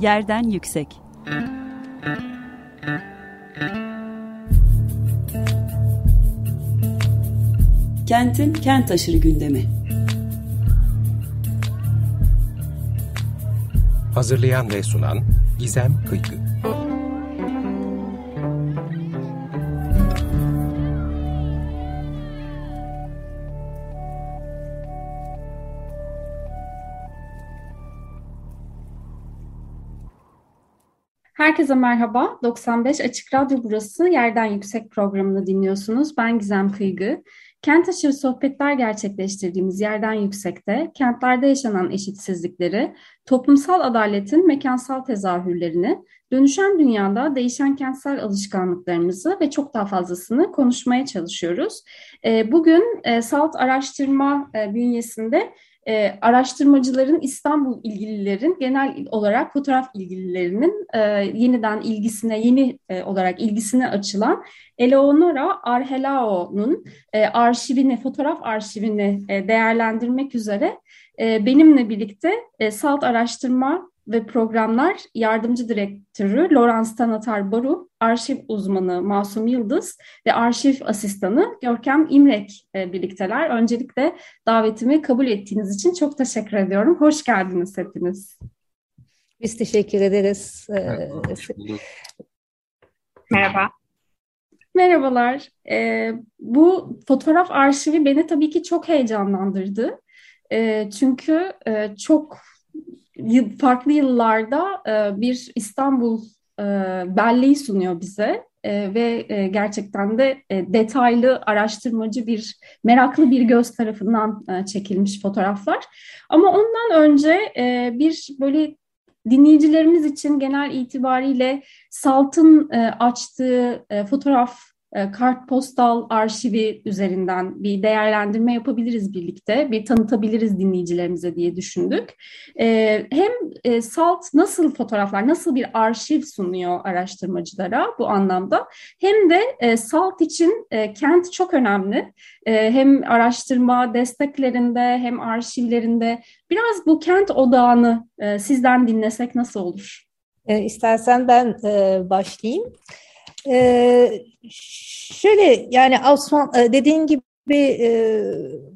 Yerden yüksek. Kentin kent aşırı gündemi. Hazırlayan ve sunan Gizem Kıykı. Herkese merhaba. 95 Açık Radyo burası. Yerden Yüksek programını dinliyorsunuz. Ben Gizem Kıygı. Kent aşırı sohbetler gerçekleştirdiğimiz Yerden Yüksek'te kentlerde yaşanan eşitsizlikleri, toplumsal adaletin mekansal tezahürlerini, dönüşen dünyada değişen kentsel alışkanlıklarımızı ve çok daha fazlasını konuşmaya çalışıyoruz. Ee, bugün e, SALT araştırma e, bünyesinde e, araştırmacıların İstanbul ilgililerin genel olarak fotoğraf ilgililerinin e, yeniden ilgisine yeni e, olarak ilgisine açılan Eleonora Arhelao'nun e, arşivini, fotoğraf arşivini e, değerlendirmek üzere e, benimle birlikte e, SALT Araştırma ve Programlar Yardımcı Direktörü Lawrence Tanatar Baru, arşiv uzmanı Masum Yıldız ve arşiv asistanı Görkem İmrek e, birlikteler. Öncelikle davetimi kabul ettiğiniz için çok teşekkür ediyorum. Hoş geldiniz hepiniz. Biz teşekkür ederiz. Merhaba. Merhabalar. Ee, bu fotoğraf arşivi beni tabii ki çok heyecanlandırdı. E, çünkü e, çok farklı yıllarda e, bir İstanbul e, belleği sunuyor bize e, ve gerçekten de detaylı araştırmacı bir meraklı bir göz tarafından çekilmiş fotoğraflar. Ama ondan önce bir böyle dinleyicilerimiz için genel itibariyle Salt'ın e, açtığı fotoğraf kartpostal arşivi üzerinden bir değerlendirme yapabiliriz birlikte, bir tanıtabiliriz dinleyicilerimize diye düşündük. E, hem e, SALT nasıl fotoğraflar, nasıl bir arşiv sunuyor araştırmacılara bu anlamda, hem de SALT için kent çok önemli. Hem araştırma desteklerinde hem arşivlerinde biraz bu kent odağını sizden dinlesek nasıl olur? İstersen ben başlayayım. Ee, şöyle yani Osman e, dediğin gibi e,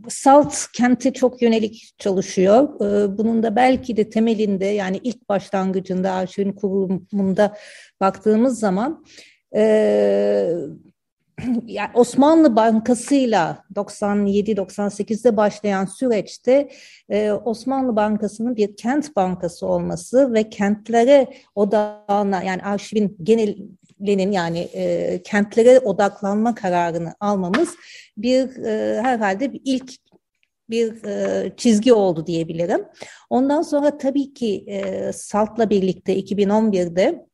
Salt kenti çok yönelik çalışıyor. E, bunun da belki de temelinde yani ilk başlangıcında arşivin kurulumunda baktığımız zaman e, yani Osmanlı Bankası'yla 97-98'de başlayan süreçte e, Osmanlı Bankası'nın bir kent bankası olması ve kentlere odağına yani arşivin genel Lenin yani e, kentlere odaklanma kararını almamız bir e, herhalde bir ilk bir e, çizgi oldu diyebilirim. Ondan sonra tabii ki e, SALT'la birlikte 2011'de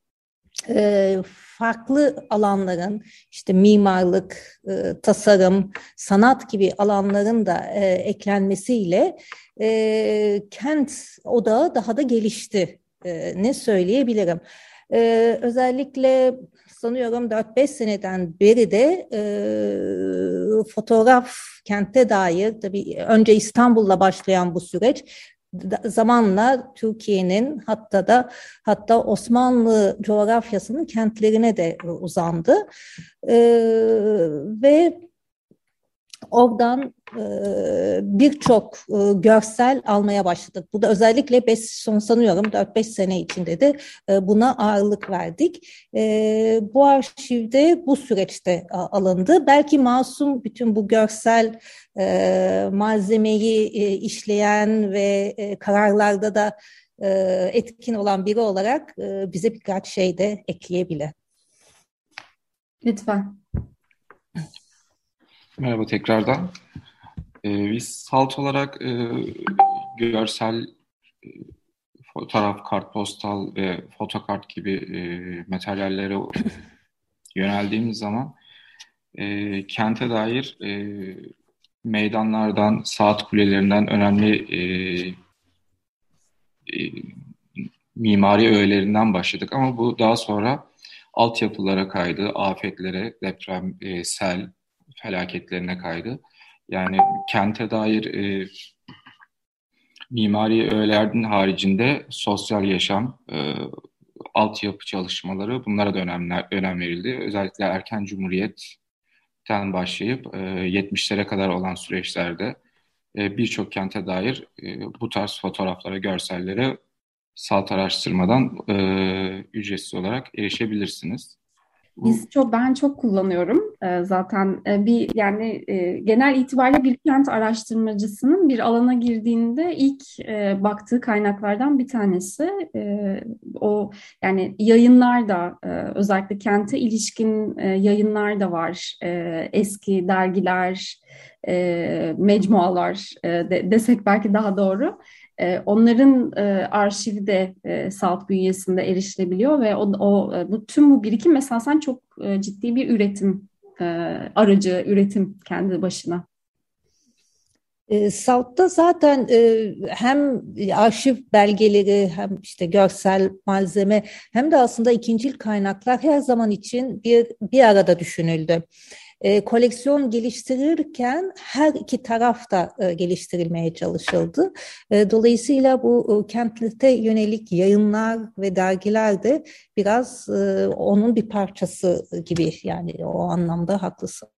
e, farklı alanların işte mimarlık, e, tasarım, sanat gibi alanların da e, eklenmesiyle e, kent odağı daha da gelişti. E, ne söyleyebilirim? Ee, özellikle sanıyorum 4-5 seneden beri de e, fotoğraf kente dair tabii önce İstanbul'la başlayan bu süreç zamanla Türkiye'nin hatta da hatta Osmanlı coğrafyasının kentlerine de uzandı. Ee, ve Oradan e, birçok e, görsel almaya başladık. Bu da özellikle beş, son sanıyorum 4-5 sene içinde de e, buna ağırlık verdik. E, bu arşivde bu süreçte alındı. Belki masum bütün bu görsel e, malzemeyi e, işleyen ve e, kararlarda da e, etkin olan biri olarak e, bize birkaç şey de ekleyebilir. Lütfen. Merhaba tekrardan. Ee, biz salt olarak e, görsel e, fotoğraf, kartpostal ve fotokart gibi e, materyallere yöneldiğimiz zaman e, kente dair e, meydanlardan, saat kulelerinden önemli e, e, mimari öğelerinden başladık. Ama bu daha sonra altyapılara kaydı, afetlere, deprem, e, sel, felaketlerine kaydı. Yani kente dair e, mimari öğelerin haricinde sosyal yaşam, e, altyapı çalışmaları bunlara da önem, önem verildi. Özellikle erken cumhuriyetten başlayıp e, 70'lere kadar olan süreçlerde e, birçok kente dair e, bu tarz fotoğraflara, görsellere salt araştırmadan e, ücretsiz olarak erişebilirsiniz. Biz çok ben çok kullanıyorum. E, zaten e, bir yani e, genel itibariyle bir kent araştırmacısının bir alana girdiğinde ilk e, baktığı kaynaklardan bir tanesi. E, o yani yayınlar da e, özellikle kente ilişkin e, yayınlar da var. E, eski dergiler e, mecmualar e, de, desek belki daha doğru e, onların e, arşivi de e, SALT bünyesinde erişilebiliyor ve o, o e, bu tüm bu birikim esasen çok e, ciddi bir üretim e, aracı, üretim kendi başına. E, SALT'ta zaten e, hem arşiv belgeleri hem işte görsel malzeme hem de aslında ikincil kaynaklar her zaman için bir bir arada düşünüldü e, koleksiyon geliştirirken her iki taraf da e, geliştirilmeye çalışıldı. E, dolayısıyla bu e, kentlite yönelik yayınlar ve dergiler de biraz e, onun bir parçası gibi yani o anlamda haklısın.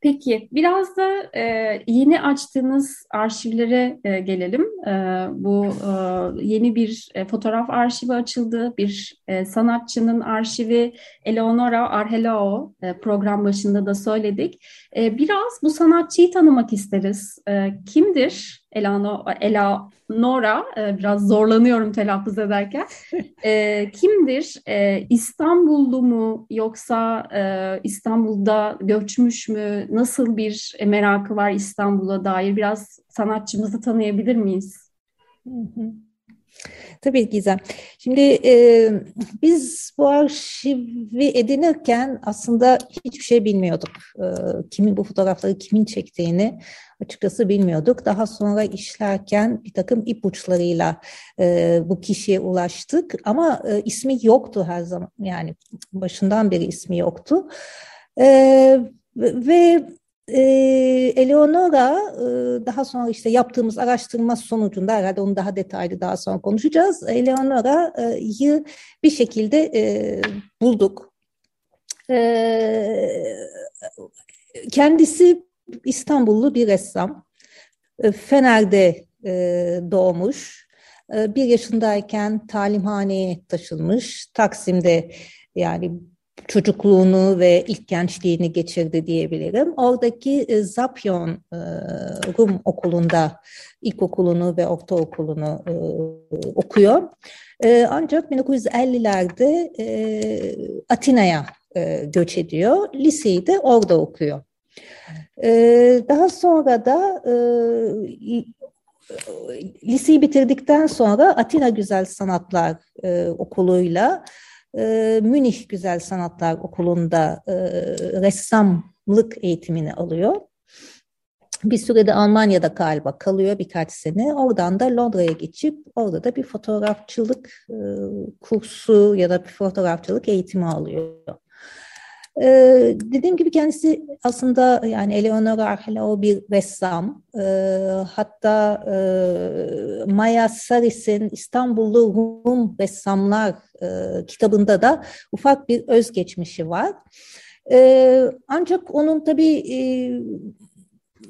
Peki biraz da e, yeni açtığınız arşivlere e, gelelim. E, bu e, yeni bir e, fotoğraf arşivi açıldı. Bir e, sanatçının arşivi Eleonora Arhelao e, program başında da söyledik. E, biraz bu sanatçıyı tanımak isteriz. E, kimdir Elano, Eleonora? E, biraz zorlanıyorum telaffuz ederken. E, kimdir? E, İstanbullu mu yoksa e, İstanbul'da göçmüş mü? Nasıl bir merakı var İstanbul'a dair? Biraz sanatçımızı tanıyabilir miyiz? Hı hı. Tabii Gizem. Şimdi e, biz bu arşivi edinirken aslında hiçbir şey bilmiyorduk. E, kimin bu fotoğrafları kimin çektiğini açıkçası bilmiyorduk. Daha sonra işlerken bir takım ipuçlarıyla e, bu kişiye ulaştık. Ama e, ismi yoktu her zaman. Yani başından beri ismi yoktu. E, ve e, Eleonora e, daha sonra işte yaptığımız araştırma sonucunda herhalde onu daha detaylı daha sonra konuşacağız. Eleonora'yı bir şekilde e, bulduk. E, kendisi İstanbullu bir ressam. E, Fener'de e, doğmuş. E, bir yaşındayken talimhaneye taşınmış. Taksim'de yani çocukluğunu ve ilk gençliğini geçirdi diyebilirim. Oradaki e, Zapyon e, Rum okulunda ilkokulunu ve ortaokulunu e, okuyor. E, ancak 1950'lerde e, Atina'ya göç ediyor. Liseyi de orada okuyor. Daha sonra da liseyi bitirdikten sonra Atina Güzel Sanatlar e, Okulu'yla e, Münih Güzel Sanatlar Okulu'nda e, ressamlık eğitimini alıyor. Bir sürede Almanya'da galiba kalıyor birkaç sene. Oradan da Londra'ya geçip orada da bir fotoğrafçılık e, kursu ya da bir fotoğrafçılık eğitimi alıyor. Ee, dediğim gibi kendisi aslında yani Eleonora Arhelao bir ressam. Ee, hatta e, Maya Saris'in İstanbullu Rum Ressamlar e, kitabında da ufak bir özgeçmişi var. Ee, ancak onun tabii e,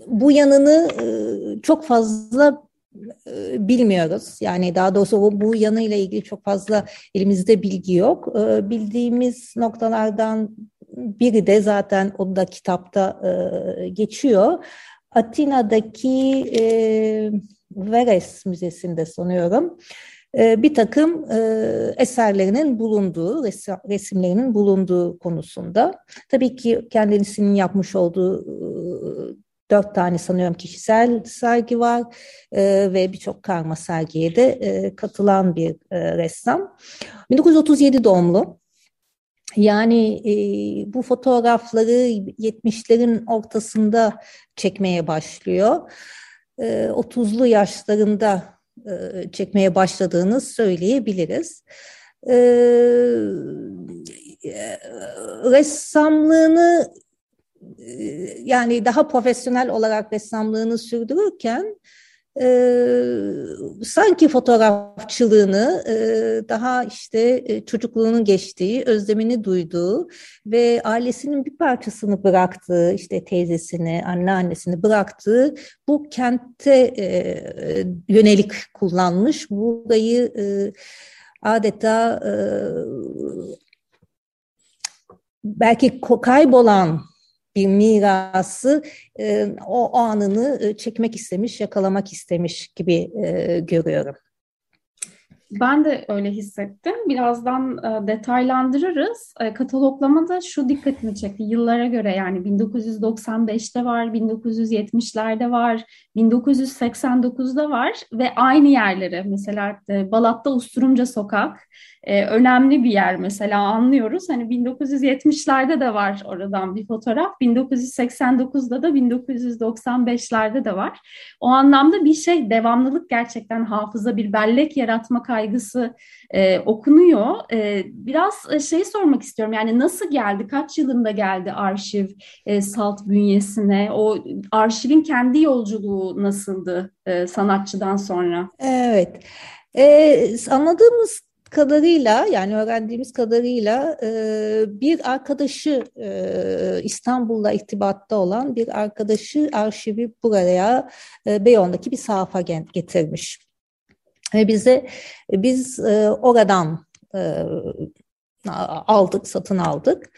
bu yanını e, çok fazla e, bilmiyoruz. Yani daha doğrusu bu yanıyla ilgili çok fazla elimizde bilgi yok. E, bildiğimiz noktalardan biri de zaten o da kitapta e, geçiyor. Atina'daki e, Veres Müzesi'nde sanıyorum e, bir takım e, eserlerinin bulunduğu, resimlerinin bulunduğu konusunda. Tabii ki kendisinin yapmış olduğu e, dört tane sanıyorum kişisel sergi var e, ve birçok karma sergiye de e, katılan bir e, ressam. 1937 doğumlu. Yani e, bu fotoğrafları 70'lerin ortasında çekmeye başlıyor. E, 30'lu yaşlarında e, çekmeye başladığını söyleyebiliriz. E, ressamlığını e, yani daha profesyonel olarak ressamlığını sürdürürken e, sanki fotoğrafçılığını e, daha işte e, çocukluğunun geçtiği, özlemini duyduğu ve ailesinin bir parçasını bıraktığı, işte teyzesini, anneannesini bıraktığı bu kente e, yönelik kullanmış. Burayı e, adeta e, belki kaybolan bir mirası e, o, anını e, çekmek istemiş, yakalamak istemiş gibi e, görüyorum. Ben de öyle hissettim. Birazdan e, detaylandırırız. E, kataloglamada şu dikkatimi çekti. Yıllara göre yani 1995'te var, 1970'lerde var, 1989'da var ve aynı yerleri mesela e, Balat'ta Usturumca Sokak e, önemli bir yer mesela anlıyoruz. Hani 1970'lerde de var oradan bir fotoğraf, 1989'da da 1995'lerde de var. O anlamda bir şey devamlılık gerçekten hafıza bir bellek yaratma kaygısı e, okunuyor. Biraz şey sormak istiyorum yani nasıl geldi, kaç yılında geldi arşiv salt bünyesine? O arşivin kendi yolculuğu nasıldı e, sanatçıdan sonra? Evet. Ee, anladığımız kadarıyla yani öğrendiğimiz kadarıyla e, bir arkadaşı e, İstanbul'la irtibatta olan bir arkadaşı arşivi buraya e, Beyoğlu'ndaki bir sahafa getirmiş. Ve bize biz e, oradan e, aldık, satın aldık.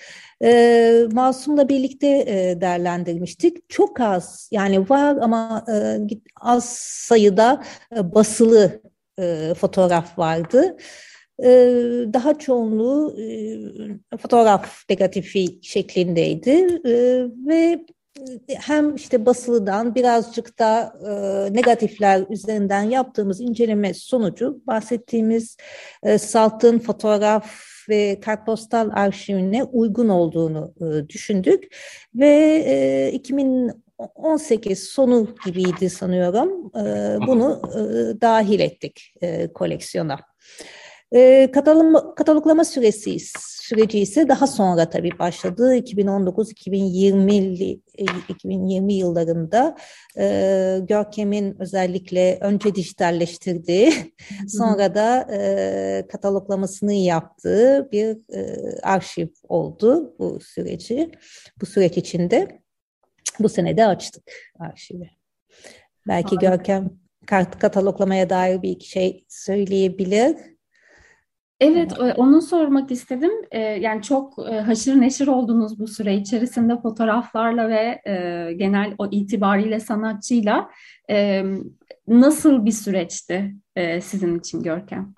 E, Masum'la birlikte e, değerlendirmiştik. Çok az yani var ama e, az sayıda e, basılı e, fotoğraf vardı. Ee, daha çoğunluğu e, fotoğraf negatifi şeklindeydi ee, ve hem işte basılıdan birazcık da e, negatifler üzerinden yaptığımız inceleme sonucu bahsettiğimiz e, Salt'ın fotoğraf ve kartpostal arşivine uygun olduğunu e, düşündük. Ve e, 2018 sonu gibiydi sanıyorum. E, bunu e, dahil ettik e, koleksiyona. E, katalog, kataloglama süresi süreci ise daha sonra tabii başladı. 2019-2020 2020 yıllarında e, Görkem'in özellikle önce dijitalleştirdiği, sonra da e, kataloglamasını yaptığı bir e, arşiv oldu bu süreci. Bu süreç içinde bu sene de açtık arşivi. Belki Aynen. Görkem kataloglamaya dair bir iki şey söyleyebilir. Evet, e, onu sormak istedim. E, yani çok e, haşır neşir oldunuz bu süre içerisinde fotoğraflarla ve genel o itibariyle sanatçıyla. Nasıl bir süreçti sizin için Görkem?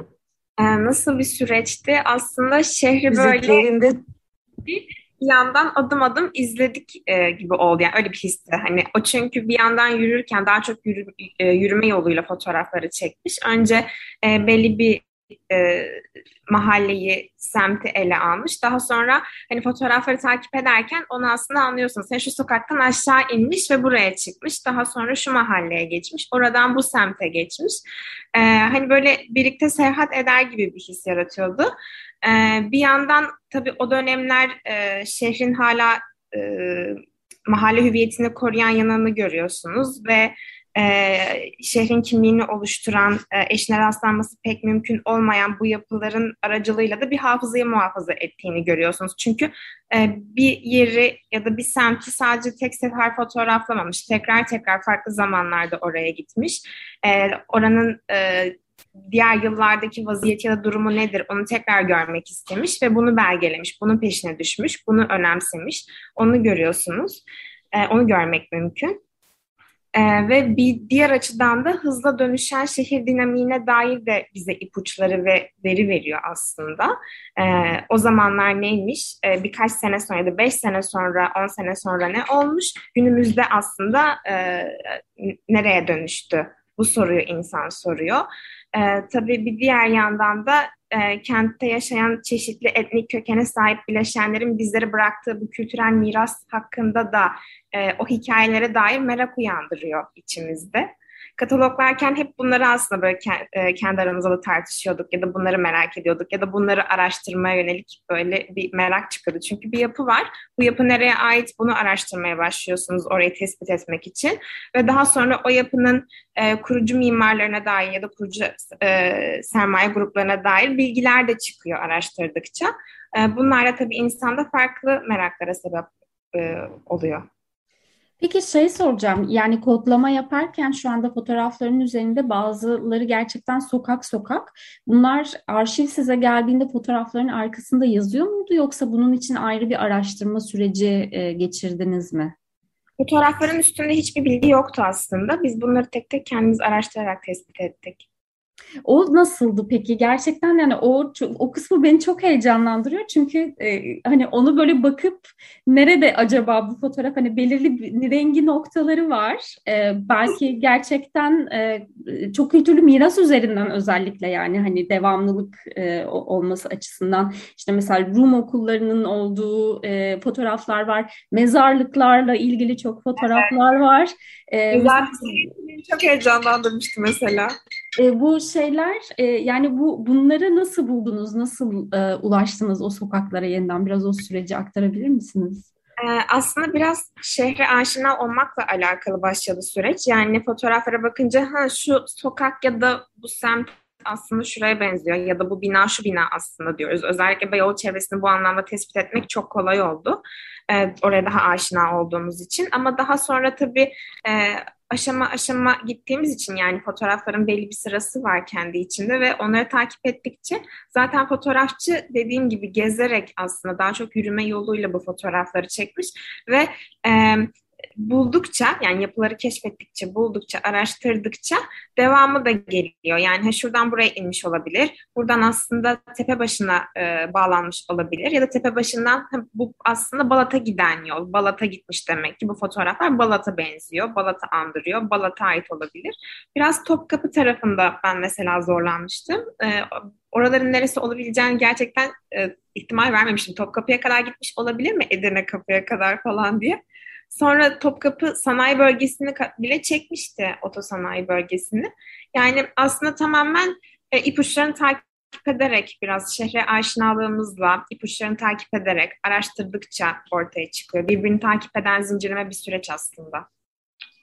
Nasıl bir süreçti? Aslında şehri böyle bir yandan adım adım izledik gibi oldu. Yani öyle bir histi. Hani o çünkü bir yandan yürürken daha çok yürü, yürüme yoluyla fotoğrafları çekmiş. Önce belli bir e, mahalleyi, semti ele almış. Daha sonra hani fotoğrafları takip ederken onu aslında anlıyorsunuz. Sen şu sokaktan aşağı inmiş ve buraya çıkmış. Daha sonra şu mahalleye geçmiş. Oradan bu semte geçmiş. E, hani böyle birlikte seyahat eder gibi bir his yaratıyordu. E, bir yandan tabii o dönemler e, şehrin hala e, mahalle hüviyetini koruyan yanını görüyorsunuz ve e, şehrin kimliğini oluşturan, e, eşine rastlanması pek mümkün olmayan bu yapıların aracılığıyla da bir hafızayı muhafaza ettiğini görüyorsunuz. Çünkü e, bir yeri ya da bir semti sadece tek sefer fotoğraflamamış, tekrar tekrar farklı zamanlarda oraya gitmiş. E, oranın e, diğer yıllardaki vaziyeti ya da durumu nedir onu tekrar görmek istemiş ve bunu belgelemiş, bunun peşine düşmüş, bunu önemsemiş. Onu görüyorsunuz, e, onu görmek mümkün. Ee, ve bir diğer açıdan da hızla dönüşen şehir dinamiğine dair de bize ipuçları ve veri veriyor aslında. Ee, o zamanlar neymiş? Ee, birkaç sene sonra ya da beş sene sonra, on sene sonra ne olmuş? Günümüzde aslında e, nereye dönüştü? Bu soruyu insan soruyor. Ee, tabii bir diğer yandan da e, kentte yaşayan çeşitli etnik kökene sahip bileşenlerin bizlere bıraktığı bu kültürel miras hakkında da e, o hikayelere dair merak uyandırıyor içimizde. Kataloglarken hep bunları aslında böyle e, kendi aramızda da tartışıyorduk ya da bunları merak ediyorduk ya da bunları araştırmaya yönelik böyle bir merak çıkıyordu. Çünkü bir yapı var. Bu yapı nereye ait bunu araştırmaya başlıyorsunuz orayı tespit etmek için ve daha sonra o yapının e, kurucu mimarlarına dair ya da kurucu e, sermaye gruplarına dair bilgiler de çıkıyor araştırdıkça. E, bunlar da tabii insanda farklı meraklara sebep e, oluyor. Peki şey soracağım yani kodlama yaparken şu anda fotoğrafların üzerinde bazıları gerçekten sokak sokak. Bunlar arşiv size geldiğinde fotoğrafların arkasında yazıyor muydu yoksa bunun için ayrı bir araştırma süreci e, geçirdiniz mi? Fotoğrafların üstünde hiçbir bilgi yoktu aslında. Biz bunları tek tek kendimiz araştırarak tespit ettik. O nasıldı peki? Gerçekten yani o o kısmı beni çok heyecanlandırıyor. Çünkü e, hani onu böyle bakıp nerede acaba bu fotoğraf hani belirli bir rengi noktaları var. E, belki gerçekten e, çok kültürlü miras üzerinden özellikle yani hani devamlılık e, olması açısından işte mesela Rum okullarının olduğu e, fotoğraflar var. Mezarlıklarla ilgili çok fotoğraflar var. E, Güzel çok heyecanlandırmıştı mesela. E, bu şeyler e, yani bu bunları nasıl buldunuz? Nasıl e, ulaştınız o sokaklara yeniden? Biraz o süreci aktarabilir misiniz? Ee, aslında biraz şehre aşina olmakla alakalı başladı süreç. Yani fotoğraflara bakınca ha şu sokak ya da bu semt aslında şuraya benziyor ya da bu bina şu bina aslında diyoruz. Özellikle Beyoğlu çevresini bu anlamda tespit etmek çok kolay oldu. Ee, oraya daha aşina olduğumuz için. Ama daha sonra tabii e, aşama aşama gittiğimiz için yani fotoğrafların belli bir sırası var kendi içinde ve onları takip ettikçe zaten fotoğrafçı dediğim gibi gezerek aslında daha çok yürüme yoluyla bu fotoğrafları çekmiş ve e, buldukça yani yapıları keşfettikçe, buldukça, araştırdıkça devamı da geliyor. Yani ha şuradan buraya inmiş olabilir. Buradan aslında tepe başına e, bağlanmış olabilir. Ya da tepe başından bu aslında Balat'a giden yol. Balat'a gitmiş demek ki bu fotoğraflar Balat'a benziyor. Balat'a andırıyor. Balat'a ait olabilir. Biraz Topkapı tarafında ben mesela zorlanmıştım. E, oraların neresi olabileceğini gerçekten e, ihtimal vermemiştim. Topkapı'ya kadar gitmiş olabilir mi? Edirne kapıya kadar falan diye. Sonra Topkapı sanayi bölgesini bile çekmişti otosanayi bölgesini. Yani aslında tamamen e, ipuçlarını takip ederek biraz şehre aşinalığımızla ipuçlarını takip ederek araştırdıkça ortaya çıkıyor. Birbirini takip eden zincirleme bir süreç aslında.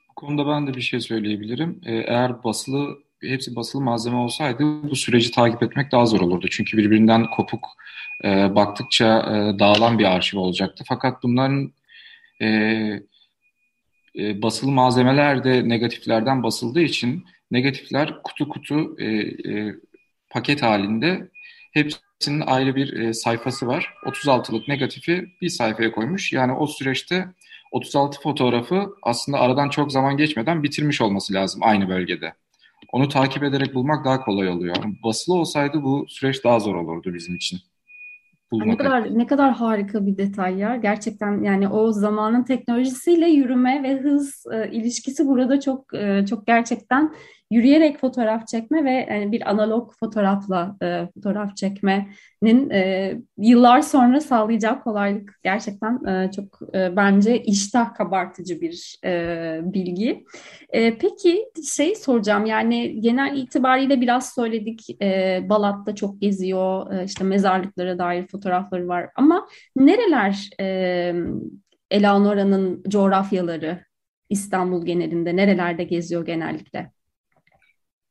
Bu konuda ben de bir şey söyleyebilirim. E, eğer basılı hepsi basılı malzeme olsaydı bu süreci takip etmek daha zor olurdu. Çünkü birbirinden kopuk e, baktıkça e, dağılan bir arşiv olacaktı. Fakat bunların e, e, basılı malzemeler de negatiflerden basıldığı için negatifler kutu kutu e, e, paket halinde hepsinin ayrı bir e, sayfası var. 36'lık negatifi bir sayfaya koymuş. Yani o süreçte 36 fotoğrafı aslında aradan çok zaman geçmeden bitirmiş olması lazım aynı bölgede. Onu takip ederek bulmak daha kolay oluyor. Basılı olsaydı bu süreç daha zor olurdu bizim için ne kadar ne kadar harika bir detay ya. Gerçekten yani o zamanın teknolojisiyle yürüme ve hız e, ilişkisi burada çok e, çok gerçekten yürüyerek fotoğraf çekme ve yani bir analog fotoğrafla e, fotoğraf çekmenin e, yıllar sonra sağlayacağı kolaylık gerçekten e, çok e, bence iştah kabartıcı bir e, bilgi. E, peki şey soracağım yani genel itibariyle biraz söyledik e, Balat'ta çok geziyor e, işte mezarlıklara dair fotoğrafları var ama nereler e, Eleanora'nın coğrafyaları İstanbul genelinde nerelerde geziyor genellikle?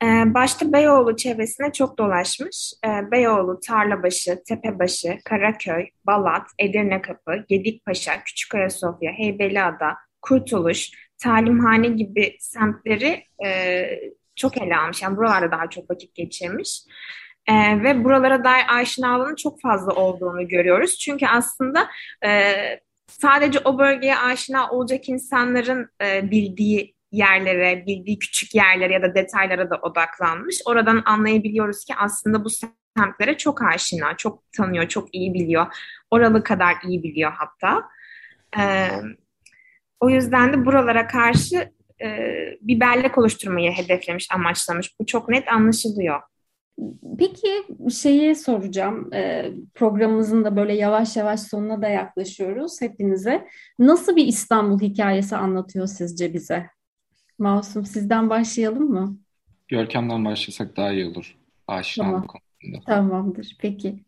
Ee, başta Beyoğlu çevresine çok dolaşmış. Ee, Beyoğlu, Tarlabaşı, Tepebaşı, Karaköy, Balat, Edirnekapı, Gedikpaşa, Küçük Ayasofya, Heybeliada, Kurtuluş, Talimhane gibi semtleri e, çok ele almış. Yani buralarda daha çok vakit geçirmiş. Ee, ve buralara dair aşinalığının çok fazla olduğunu görüyoruz. Çünkü aslında e, sadece o bölgeye aşina olacak insanların e, bildiği yerlere, bildiği küçük yerlere ya da detaylara da odaklanmış. Oradan anlayabiliyoruz ki aslında bu semtlere çok aşina, çok tanıyor, çok iyi biliyor. Oralı kadar iyi biliyor hatta. Ee, o yüzden de buralara karşı e, bir bellek oluşturmayı hedeflemiş, amaçlamış. Bu çok net anlaşılıyor. Peki şeyi soracağım. Ee, programımızın da böyle yavaş yavaş sonuna da yaklaşıyoruz hepinize. Nasıl bir İstanbul hikayesi anlatıyor sizce bize? Masum sizden başlayalım mı? Görkem'den başlasak daha iyi olur. Aşina Tamam. konusunda. Tamamdır. Peki.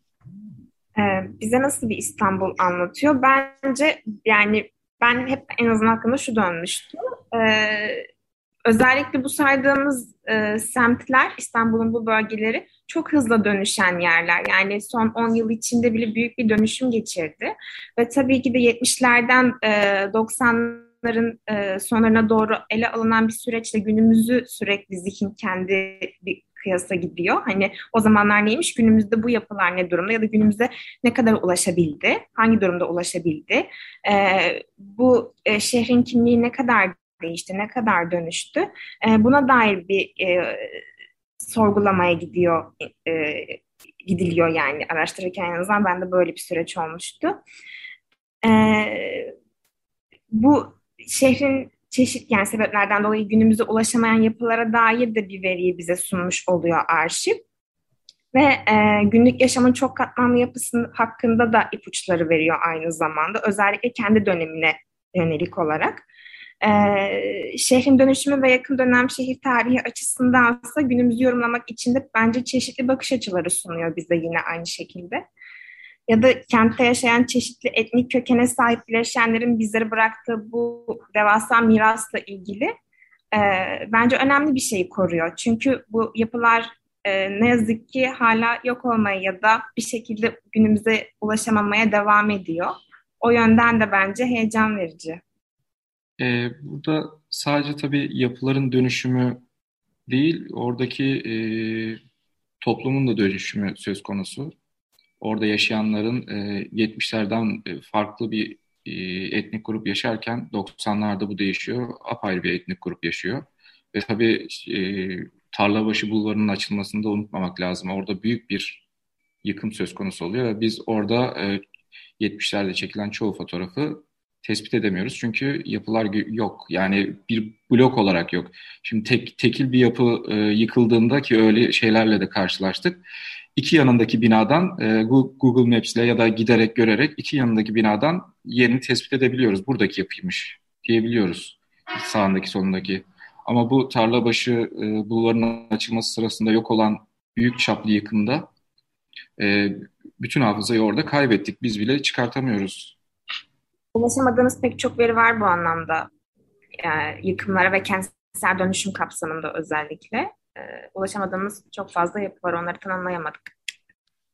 Ee, bize nasıl bir İstanbul anlatıyor? Bence yani ben hep en azından aklımda şu dönmüştü. Ee, özellikle bu saydığımız e, semtler, İstanbul'un bu bölgeleri çok hızlı dönüşen yerler. Yani son 10 yıl içinde bile büyük bir dönüşüm geçirdi. Ve tabii ki de 70'lerden e, 90'ların e, sonlarına doğru ele alınan bir süreçle günümüzü sürekli zihin kendi bir kıyasa gidiyor. Hani o zamanlar neymiş, günümüzde bu yapılar ne durumda ya da günümüzde ne kadar ulaşabildi, hangi durumda ulaşabildi, e, bu e, şehrin kimliği ne kadar değişti, ne kadar dönüştü, e, buna dair bir e, sorgulamaya gidiyor, e, gidiliyor yani araştırırken en azından. Bende böyle bir süreç olmuştu. E, bu şehrin çeşit yani sebeplerden dolayı günümüze ulaşamayan yapılara dair de bir veriyi bize sunmuş oluyor arşiv. Ve e, günlük yaşamın çok katmanlı yapısı hakkında da ipuçları veriyor aynı zamanda. Özellikle kendi dönemine yönelik olarak. E, şehrin dönüşümü ve yakın dönem şehir tarihi açısındansa günümüzü yorumlamak için de bence çeşitli bakış açıları sunuyor bize yine aynı şekilde ya da kentte yaşayan çeşitli etnik kökene sahip bileşenlerin bizlere bıraktığı bu devasa mirasla ilgili e, bence önemli bir şeyi koruyor. Çünkü bu yapılar e, ne yazık ki hala yok olmaya ya da bir şekilde günümüze ulaşamamaya devam ediyor. O yönden de bence heyecan verici. Ee, burada sadece tabii yapıların dönüşümü değil, oradaki e, toplumun da dönüşümü söz konusu. Orada yaşayanların e, 70'lerden e, farklı bir e, etnik grup yaşarken 90'larda bu değişiyor. Apayrı bir etnik grup yaşıyor. Ve tabii e, Tarlabaşı Bulvarı'nın açılmasını da unutmamak lazım. Orada büyük bir yıkım söz konusu oluyor ve biz orada e, 70'lerde çekilen çoğu fotoğrafı tespit edemiyoruz. Çünkü yapılar yok. Yani bir blok olarak yok. Şimdi tek tekil bir yapı e, yıkıldığında ki öyle şeylerle de karşılaştık. İki yanındaki binadan e, Google Maps ile ya da giderek görerek iki yanındaki binadan yerini tespit edebiliyoruz. Buradaki yapıymış diyebiliyoruz. Sağındaki solundaki. Ama bu Tarlabaşı e, bulvarının açılması sırasında yok olan büyük çaplı yıkımda e, bütün hafızayı orada kaybettik. Biz bile çıkartamıyoruz. Ulaşamadığımız pek çok veri var bu anlamda. Yani yıkımlara ve kentsel dönüşüm kapsamında özellikle. E, ulaşamadığımız çok fazla yapı var. Onları tanımlayamadık.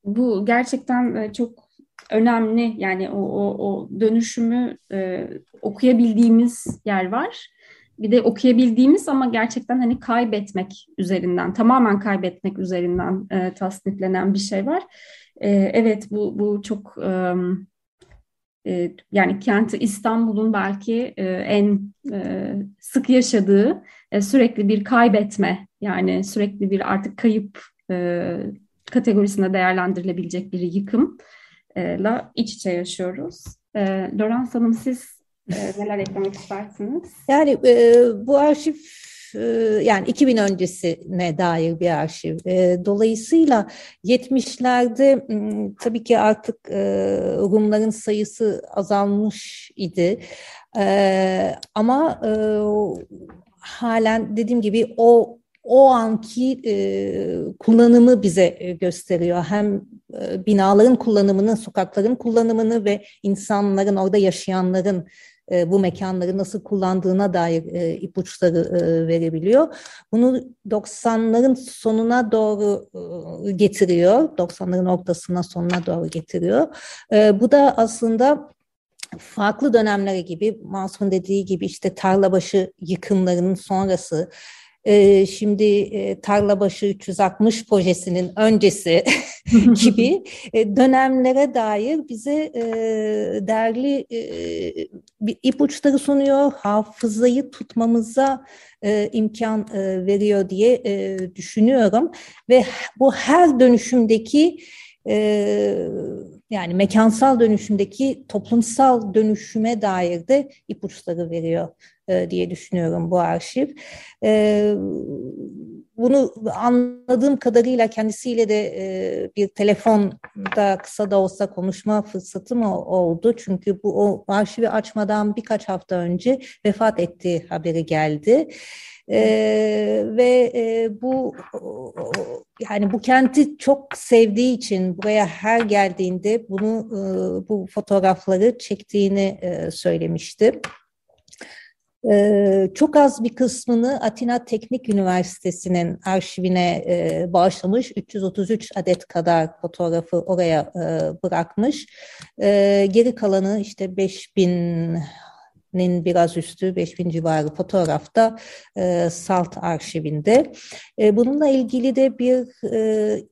Bu gerçekten e, çok önemli. Yani o, o, o dönüşümü e, okuyabildiğimiz yer var. Bir de okuyabildiğimiz ama gerçekten hani kaybetmek üzerinden, tamamen kaybetmek üzerinden e, tasniflenen bir şey var. E, evet bu bu çok e, yani kenti İstanbul'un belki e, en e, sık yaşadığı e, sürekli bir kaybetme yani sürekli bir artık kayıp e, kategorisinde değerlendirilebilecek bir yıkımla iç içe yaşıyoruz. E, Lorenz Hanım siz e, neler eklemek istersiniz? Yani e, bu arşiv e, yani 2000 öncesine dair bir arşiv. E, dolayısıyla 70'lerde tabii ki artık e, Rumların sayısı azalmış idi. Ama halen dediğim gibi o o anki e, kullanımı bize gösteriyor. Hem e, binaların kullanımını, sokakların kullanımını ve insanların orada yaşayanların e, bu mekanları nasıl kullandığına dair e, ipuçları e, verebiliyor. Bunu 90'ların sonuna doğru e, getiriyor. 90'ların ortasına sonuna doğru getiriyor. Bu da aslında farklı dönemlere gibi Masum'un dediği gibi işte tarlabaşı yıkımlarının sonrası e, şimdi e, Tarlabaşı 360 projesinin öncesi gibi e, dönemlere dair bize e, değerli e, bir ipuçları sunuyor, hafızayı tutmamıza e, imkan e, veriyor diye e, düşünüyorum. Ve bu her dönüşümdeki e, yani mekansal dönüşümdeki toplumsal dönüşüme dair de ipuçları veriyor e, diye düşünüyorum bu arşiv. E, bunu anladığım kadarıyla kendisiyle de e, bir telefonda kısa da olsa konuşma fırsatım oldu. Çünkü bu o arşivi açmadan birkaç hafta önce vefat ettiği haberi geldi. E, ve e, bu yani bu kenti çok sevdiği için buraya her geldiğinde bunu e, bu fotoğrafları çektiğini e, söylemişti. Ee, çok az bir kısmını Atina Teknik Üniversitesi'nin arşivine e, bağışlamış. 333 adet kadar fotoğrafı oraya e, bırakmış. E, geri kalanı işte 5000 nin biraz üstü 5000 civarı fotoğrafta e, SALT arşivinde. E, bununla ilgili de bir e,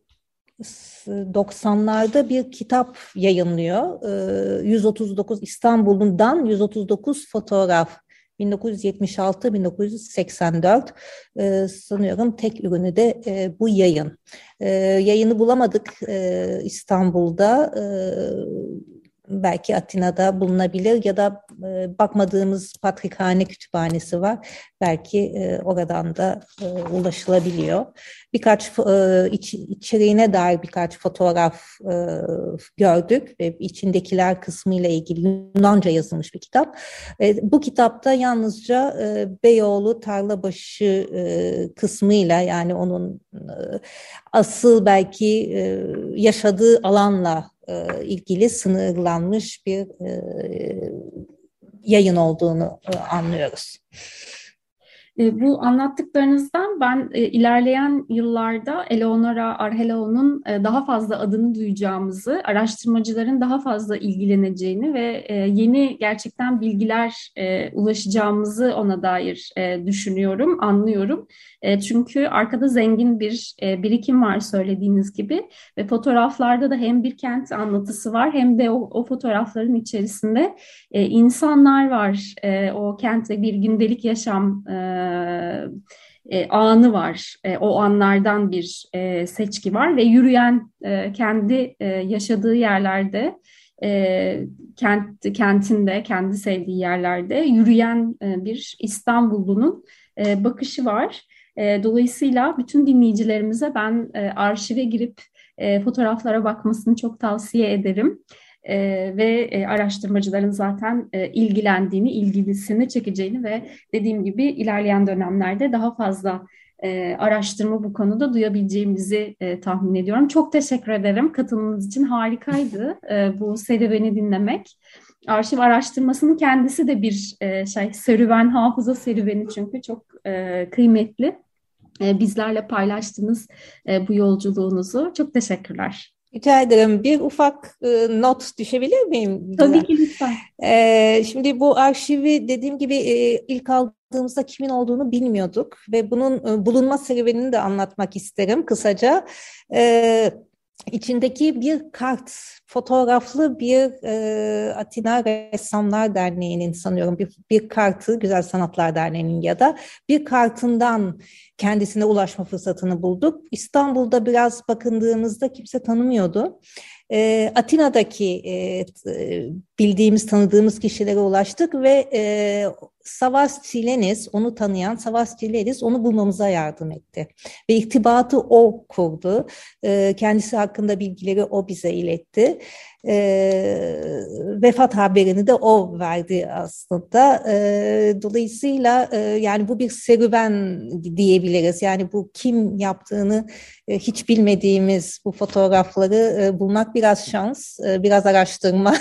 90'larda bir kitap yayınlıyor. 139 İstanbul'dan 139 fotoğraf 1976-1984 e, sanıyorum tek ürünü de e, bu yayın. E, yayını bulamadık e, İstanbul'da. E, belki Atina'da bulunabilir ya da e, bakmadığımız Patrikhane Kütüphanesi var. Belki e, oradan da e, ulaşılabiliyor. Birkaç iç, içeriğine dair birkaç fotoğraf gördük ve içindekiler kısmı ile ilgili Yunanca yazılmış bir kitap. Bu kitapta yalnızca Beyoğlu Tarlabaşı e, kısmıyla yani onun asıl belki yaşadığı alanla e, ilgili sınırlanmış bir e, yayın olduğunu e, anlıyoruz. E, bu anlattıklarınızdan ben ilerleyen yıllarda Eleonora Arhelo'nun daha fazla adını duyacağımızı, araştırmacıların daha fazla ilgileneceğini ve yeni gerçekten bilgiler ulaşacağımızı ona dair düşünüyorum, anlıyorum. Çünkü arkada zengin bir birikim var söylediğiniz gibi ve fotoğraflarda da hem bir kent anlatısı var hem de o, o fotoğrafların içerisinde insanlar var. O kentte bir gündelik yaşam e, anı var. E, o anlardan bir e, seçki var ve yürüyen e, kendi e, yaşadığı yerlerde e, kent kentinde kendi sevdiği yerlerde yürüyen e, bir İstanbullunun e, bakışı var. E, dolayısıyla bütün dinleyicilerimize ben e, arşive girip e, fotoğraflara bakmasını çok tavsiye ederim e, ve e, araştırmacıların zaten e, ilgilendiğini, ilgilisini çekeceğini ve dediğim gibi ilerleyen dönemlerde daha fazla e, araştırma bu konuda duyabileceğimizi e, tahmin ediyorum. Çok teşekkür ederim. Katılımınız için harikaydı e, bu serüveni dinlemek. Arşiv araştırmasının kendisi de bir e, şey serüven, hafıza serüveni çünkü çok e, kıymetli. E, bizlerle paylaştığınız e, bu yolculuğunuzu. Çok teşekkürler. Rica ederim. Bir ufak e, not düşebilir miyim? Tabii ki lütfen. E, şimdi bu arşivi dediğim gibi e, ilk aldığımızda kimin olduğunu bilmiyorduk ve bunun e, bulunma serüvenini de anlatmak isterim kısaca. E, içindeki bir kart, fotoğraflı bir e, Atina Ressamlar Derneği'nin sanıyorum bir, bir kartı, Güzel Sanatlar Derneği'nin ya da bir kartından kendisine ulaşma fırsatını bulduk. İstanbul'da biraz bakındığımızda kimse tanımıyordu. E, Atina'daki e, bildiğimiz, tanıdığımız kişilere ulaştık ve e, Savas Çilenis, onu tanıyan Savas Çilenis onu bulmamıza yardım etti. Ve irtibatı o kurdu. E, kendisi hakkında bilgileri o bize iletti. E, vefat haberini de o verdi aslında. E, dolayısıyla e, yani bu bir serüven diyebiliriz. Yani bu kim yaptığını e, hiç bilmediğimiz bu fotoğrafları e, bulmak biraz şans, e, biraz araştırma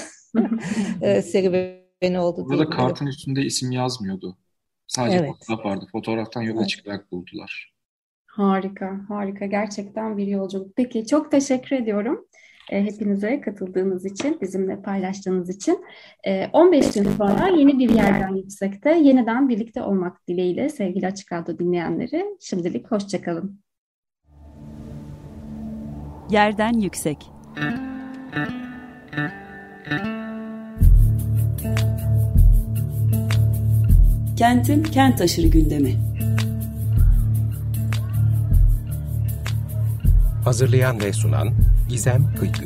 e, serüveni oldu. Burada kartın üstünde isim yazmıyordu. Sadece evet. fotoğraf vardı. Fotoğraftan yola evet. çıkarak buldular. Harika, harika. Gerçekten bir yolculuk. Peki, çok teşekkür ediyorum e, hepinize katıldığınız için, bizimle paylaştığınız için. E, 15 gün sonra yeni bir yerden yüksekte yeniden birlikte olmak dileğiyle sevgili Açık Radyo dinleyenleri şimdilik hoşçakalın. Yerden yüksek. Kentin kent aşırı gündemi. Hazırlayan ve sunan Gizem Kıykı.